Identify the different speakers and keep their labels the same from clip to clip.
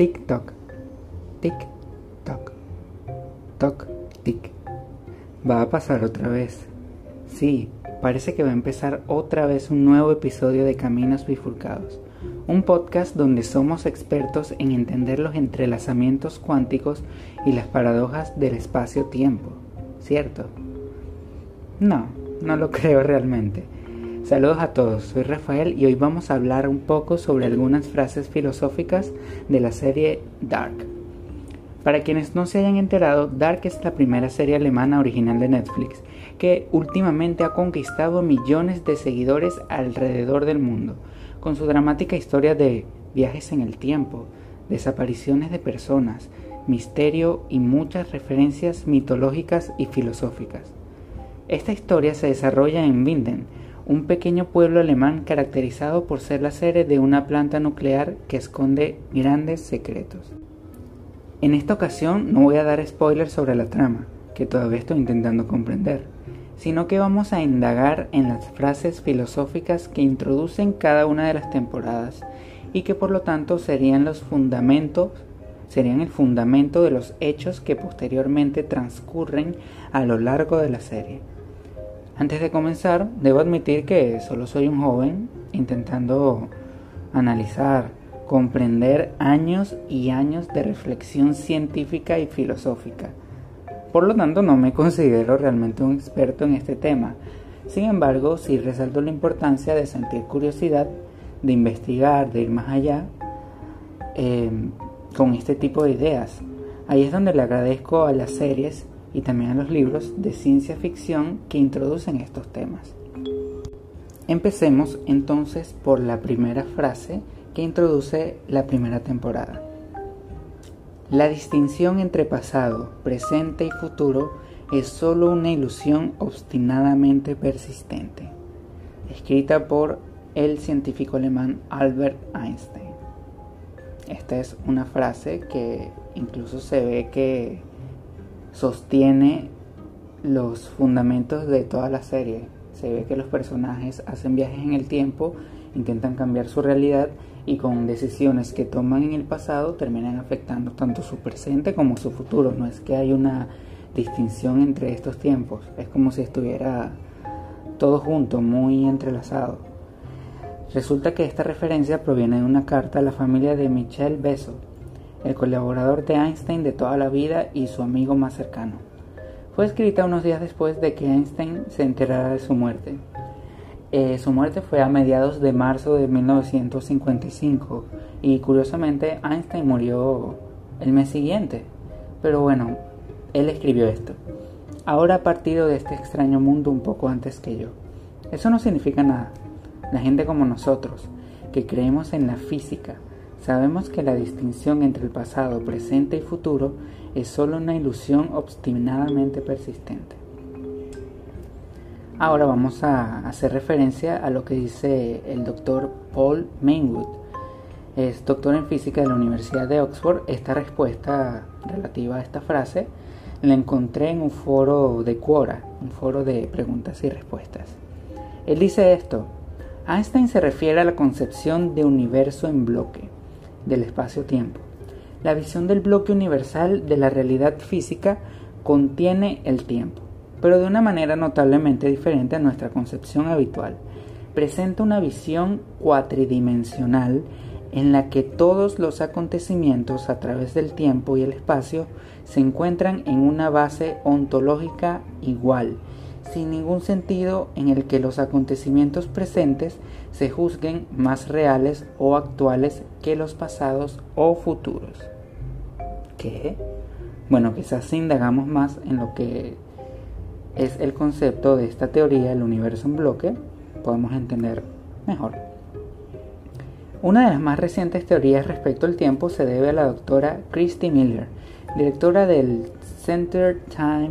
Speaker 1: Tic-toc, tic-toc, toc-tic. Va a pasar otra vez. Sí, parece que va a empezar otra vez un nuevo episodio de Caminos Bifurcados, un podcast donde somos expertos en entender los entrelazamientos cuánticos y las paradojas del espacio-tiempo, ¿cierto? No, no lo creo realmente. Saludos a todos, soy Rafael y hoy vamos a hablar un poco sobre algunas frases filosóficas de la serie Dark. Para quienes no se hayan enterado, Dark es la primera serie alemana original de Netflix que últimamente ha conquistado millones de seguidores alrededor del mundo, con su dramática historia de viajes en el tiempo, desapariciones de personas, misterio y muchas referencias mitológicas y filosóficas. Esta historia se desarrolla en Winden, un pequeño pueblo alemán caracterizado por ser la sede de una planta nuclear que esconde grandes secretos. En esta ocasión no voy a dar spoilers sobre la trama, que todavía estoy intentando comprender, sino que vamos a indagar en las frases filosóficas que introducen cada una de las temporadas y que por lo tanto serían los fundamentos, serían el fundamento de los hechos que posteriormente transcurren a lo largo de la serie. Antes de comenzar, debo admitir que solo soy un joven intentando analizar comprender años y años de reflexión científica y filosófica. Por lo tanto, no me considero realmente un experto en este tema. Sin embargo, sí resalto la importancia de sentir curiosidad, de investigar, de ir más allá em, con este tipo de ideas. Ahí es donde le agradezco a las series y también a los libros de ciencia ficción que introducen estos temas. Empecemos entonces por la primera frase que introduce la primera temporada. La distinción entre pasado, presente y futuro es solo una ilusión obstinadamente persistente, escrita por el científico alemán Albert Einstein. Esta es una frase que incluso se ve que sostiene los fundamentos de toda la serie. Se ve que los personajes hacen viajes en el tiempo, intentan cambiar su realidad y con decisiones que toman en el pasado terminan afectando tanto su presente como su futuro. No es que hay una distinción entre estos tiempos, es como si estuviera todo junto, muy entrelazado. Resulta que esta referencia proviene de una carta a la familia de Michel Beso, el colaborador de Einstein de toda la vida y su amigo más cercano. Fue escrita unos días después de que Einstein se enterara de su muerte. Eh, su muerte fue a mediados de marzo de 1955 y curiosamente Einstein murió el mes siguiente. Pero bueno, él escribió esto. Ahora ha partido de este extraño mundo un poco antes que yo. Eso no significa nada. La gente como nosotros, que creemos en la física, sabemos que la distinción entre el pasado, presente y futuro es solo una ilusión obstinadamente persistente. Ahora vamos a hacer referencia a lo que dice el doctor Paul Mainwood. Es doctor en física de la Universidad de Oxford. Esta respuesta relativa a esta frase la encontré en un foro de Quora, un foro de preguntas y respuestas. Él dice esto. Einstein se refiere a la concepción de universo en bloque, del espacio-tiempo. La visión del bloque universal de la realidad física contiene el tiempo pero de una manera notablemente diferente a nuestra concepción habitual. Presenta una visión cuatridimensional en la que todos los acontecimientos a través del tiempo y el espacio se encuentran en una base ontológica igual, sin ningún sentido en el que los acontecimientos presentes se juzguen más reales o actuales que los pasados o futuros. ¿Qué? Bueno, quizás indagamos más en lo que es el concepto de esta teoría del universo en bloque, podemos entender mejor. Una de las más recientes teorías respecto al tiempo se debe a la doctora Christy Miller, directora del Center, Time,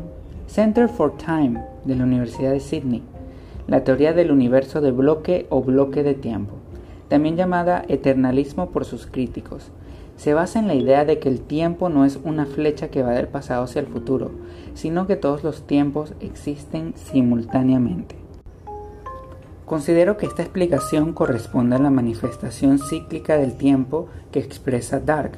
Speaker 1: Center for Time de la Universidad de Sydney, la teoría del universo de bloque o bloque de tiempo, también llamada eternalismo por sus críticos, se basa en la idea de que el tiempo no es una flecha que va del pasado hacia el futuro, sino que todos los tiempos existen simultáneamente. Considero que esta explicación corresponde a la manifestación cíclica del tiempo que expresa Dark.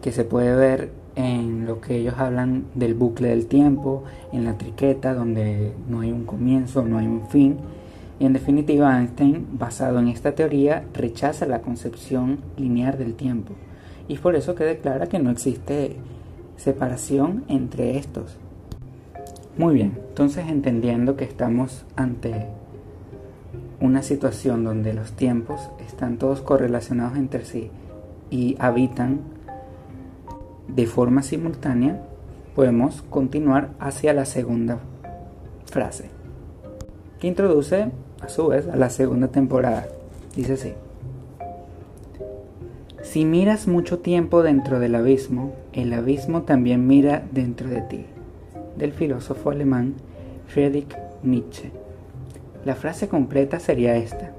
Speaker 1: que se puede ver en lo que ellos hablan del bucle del tiempo, en la triqueta, donde no hay un comienzo, no hay un fin. Y en definitiva, Einstein, basado en esta teoría, rechaza la concepción lineal del tiempo. Y por eso que declara que no existe separación entre estos. Muy bien, entonces entendiendo que estamos ante una situación donde los tiempos están todos correlacionados entre sí y habitan de forma simultánea, podemos continuar hacia la segunda frase, que introduce a su vez a la segunda temporada. Dice así. Si miras mucho tiempo dentro del abismo, el abismo también mira dentro de ti. Del filósofo alemán Friedrich Nietzsche. La frase completa sería esta.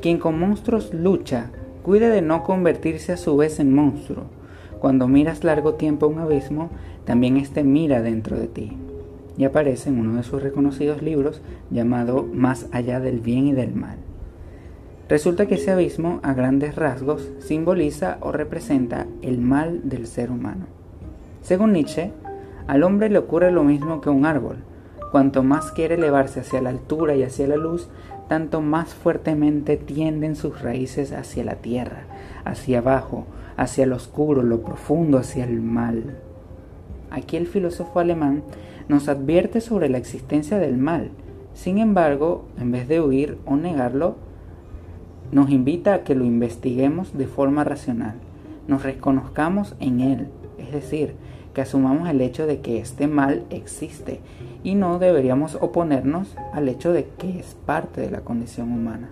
Speaker 1: Quien con monstruos lucha, cuide de no convertirse a su vez en monstruo cuando miras largo tiempo un abismo, también éste mira dentro de ti. Y aparece en uno de sus reconocidos libros llamado Más allá del bien y del mal. Resulta que ese abismo, a grandes rasgos, simboliza o representa el mal del ser humano. Según Nietzsche, al hombre le ocurre lo mismo que un árbol. Cuanto más quiere elevarse hacia la altura y hacia la luz, tanto más fuertemente tienden sus raíces hacia la tierra, hacia abajo, hacia lo oscuro, lo profundo, hacia el mal. Aquí el filósofo alemán nos advierte sobre la existencia del mal. Sin embargo, en vez de huir o negarlo, nos invita a que lo investiguemos de forma racional, nos reconozcamos en él, es decir, que asumamos el hecho de que este mal existe y no deberíamos oponernos al hecho de que es parte de la condición humana.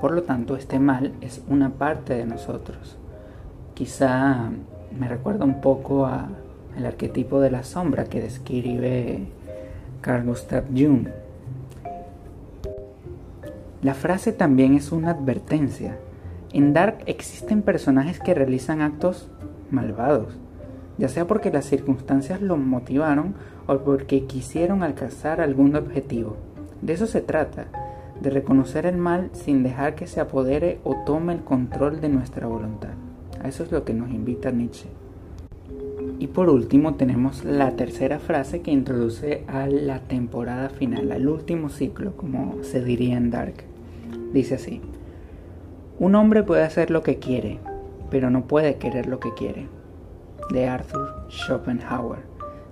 Speaker 1: Por lo tanto, este mal es una parte de nosotros quizá me recuerda un poco al arquetipo de la sombra que describe Carl Gustav Jung. La frase también es una advertencia. En Dark existen personajes que realizan actos malvados, ya sea porque las circunstancias los motivaron o porque quisieron alcanzar algún objetivo. De eso se trata, de reconocer el mal sin dejar que se apodere o tome el control de nuestra voluntad. A eso es lo que nos invita Nietzsche. Y por último tenemos la tercera frase que introduce a la temporada final, al último ciclo, como se diría en Dark. Dice así, un hombre puede hacer lo que quiere, pero no puede querer lo que quiere. De Arthur Schopenhauer,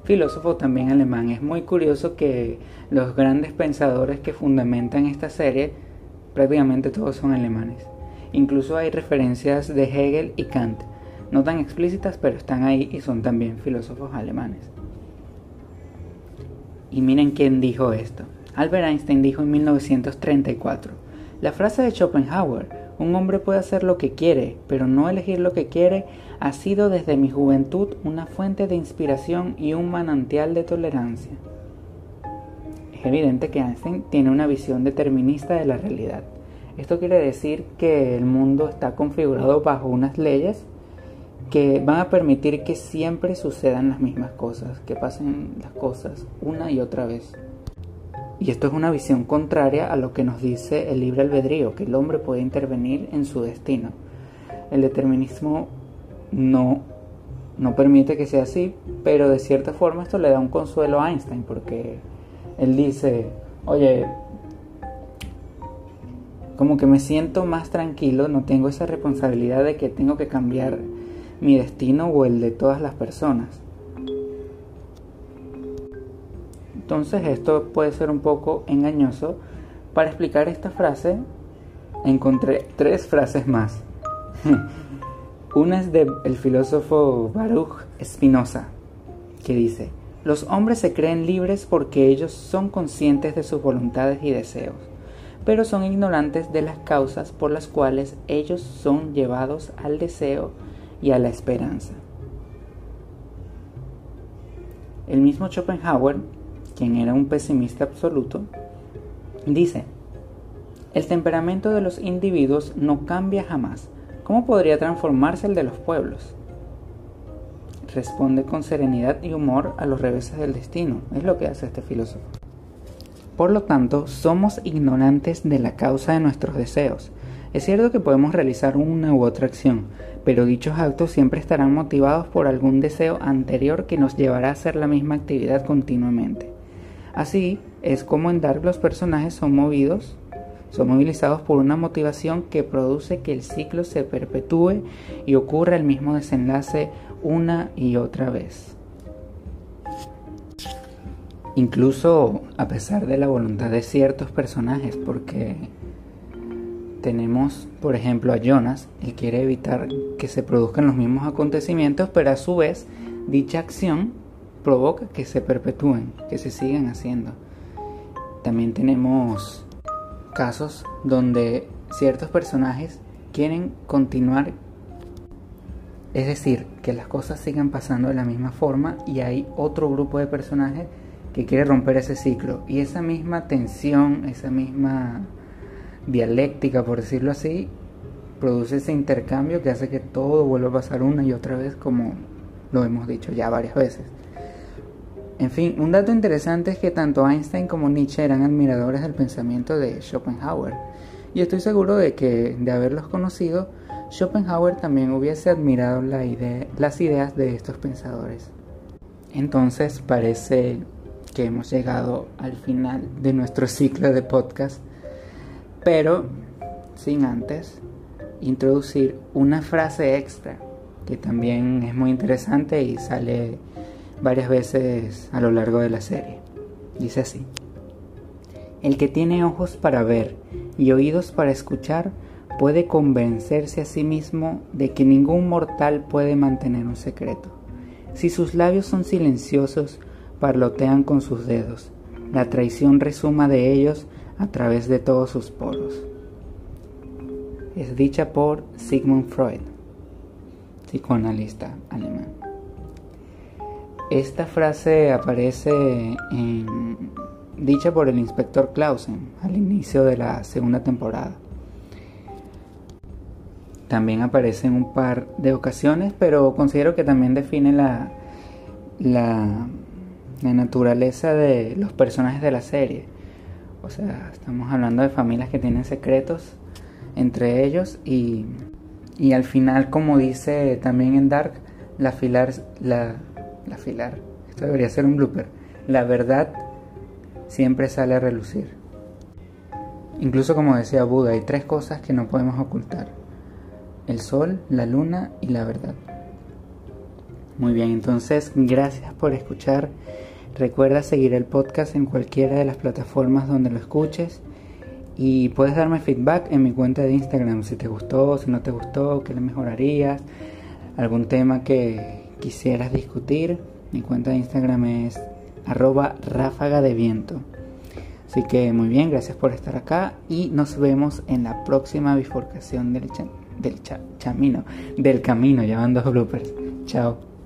Speaker 1: filósofo también alemán. Es muy curioso que los grandes pensadores que fundamentan esta serie prácticamente todos son alemanes. Incluso hay referencias de Hegel y Kant, no tan explícitas, pero están ahí y son también filósofos alemanes. Y miren quién dijo esto. Albert Einstein dijo en 1934, la frase de Schopenhauer, un hombre puede hacer lo que quiere, pero no elegir lo que quiere, ha sido desde mi juventud una fuente de inspiración y un manantial de tolerancia. Es evidente que Einstein tiene una visión determinista de la realidad. Esto quiere decir que el mundo está configurado bajo unas leyes que van a permitir que siempre sucedan las mismas cosas, que pasen las cosas una y otra vez. Y esto es una visión contraria a lo que nos dice el libre albedrío, que el hombre puede intervenir en su destino. El determinismo no, no permite que sea así, pero de cierta forma esto le da un consuelo a Einstein, porque él dice, oye, como que me siento más tranquilo, no tengo esa responsabilidad de que tengo que cambiar mi destino o el de todas las personas. Entonces esto puede ser un poco engañoso. Para explicar esta frase encontré tres frases más. Una es del filósofo Baruch Spinoza, que dice, los hombres se creen libres porque ellos son conscientes de sus voluntades y deseos pero son ignorantes de las causas por las cuales ellos son llevados al deseo y a la esperanza. El mismo Schopenhauer, quien era un pesimista absoluto, dice, el temperamento de los individuos no cambia jamás. ¿Cómo podría transformarse el de los pueblos? Responde con serenidad y humor a los reveses del destino. Es lo que hace este filósofo. Por lo tanto, somos ignorantes de la causa de nuestros deseos. Es cierto que podemos realizar una u otra acción, pero dichos actos siempre estarán motivados por algún deseo anterior que nos llevará a hacer la misma actividad continuamente. Así es como en Dark los personajes son movidos, son movilizados por una motivación que produce que el ciclo se perpetúe y ocurra el mismo desenlace una y otra vez. Incluso a pesar de la voluntad de ciertos personajes, porque tenemos, por ejemplo, a Jonas, él quiere evitar que se produzcan los mismos acontecimientos, pero a su vez dicha acción provoca que se perpetúen, que se sigan haciendo. También tenemos casos donde ciertos personajes quieren continuar, es decir, que las cosas sigan pasando de la misma forma y hay otro grupo de personajes que quiere romper ese ciclo y esa misma tensión, esa misma dialéctica, por decirlo así, produce ese intercambio que hace que todo vuelva a pasar una y otra vez como lo hemos dicho ya varias veces. En fin, un dato interesante es que tanto Einstein como Nietzsche eran admiradores del pensamiento de Schopenhauer. Y estoy seguro de que, de haberlos conocido, Schopenhauer también hubiese admirado las ideas de estos pensadores. Entonces parece hemos llegado al final de nuestro ciclo de podcast, pero sin antes introducir una frase extra que también es muy interesante y sale varias veces a lo largo de la serie. Dice así, el que tiene ojos para ver y oídos para escuchar puede convencerse a sí mismo de que ningún mortal puede mantener un secreto. Si sus labios son silenciosos, parlotean con sus dedos. La traición resuma de ellos a través de todos sus poros. Es dicha por Sigmund Freud, psicoanalista alemán. Esta frase aparece en, dicha por el inspector Clausen al inicio de la segunda temporada. También aparece en un par de ocasiones, pero considero que también define la, la, la naturaleza de los personajes de la serie. O sea, estamos hablando de familias que tienen secretos entre ellos y, y al final, como dice también en Dark, la, filar, la, la filar. Esto debería ser un blooper. La verdad siempre sale a relucir. Incluso como decía Buda, hay tres cosas que no podemos ocultar. El sol, la luna y la verdad. Muy bien, entonces gracias por escuchar. Recuerda seguir el podcast en cualquiera de las plataformas donde lo escuches. Y puedes darme feedback en mi cuenta de Instagram si te gustó, si no te gustó, qué le mejorarías, algún tema que, quisieras discutir, mi cuenta de Instagram es arroba ráfaga de viento. Así que muy bien, gracias por estar acá y nos vemos en la próxima bifurcación del, del chamino, del camino, llevando bloopers. Chao.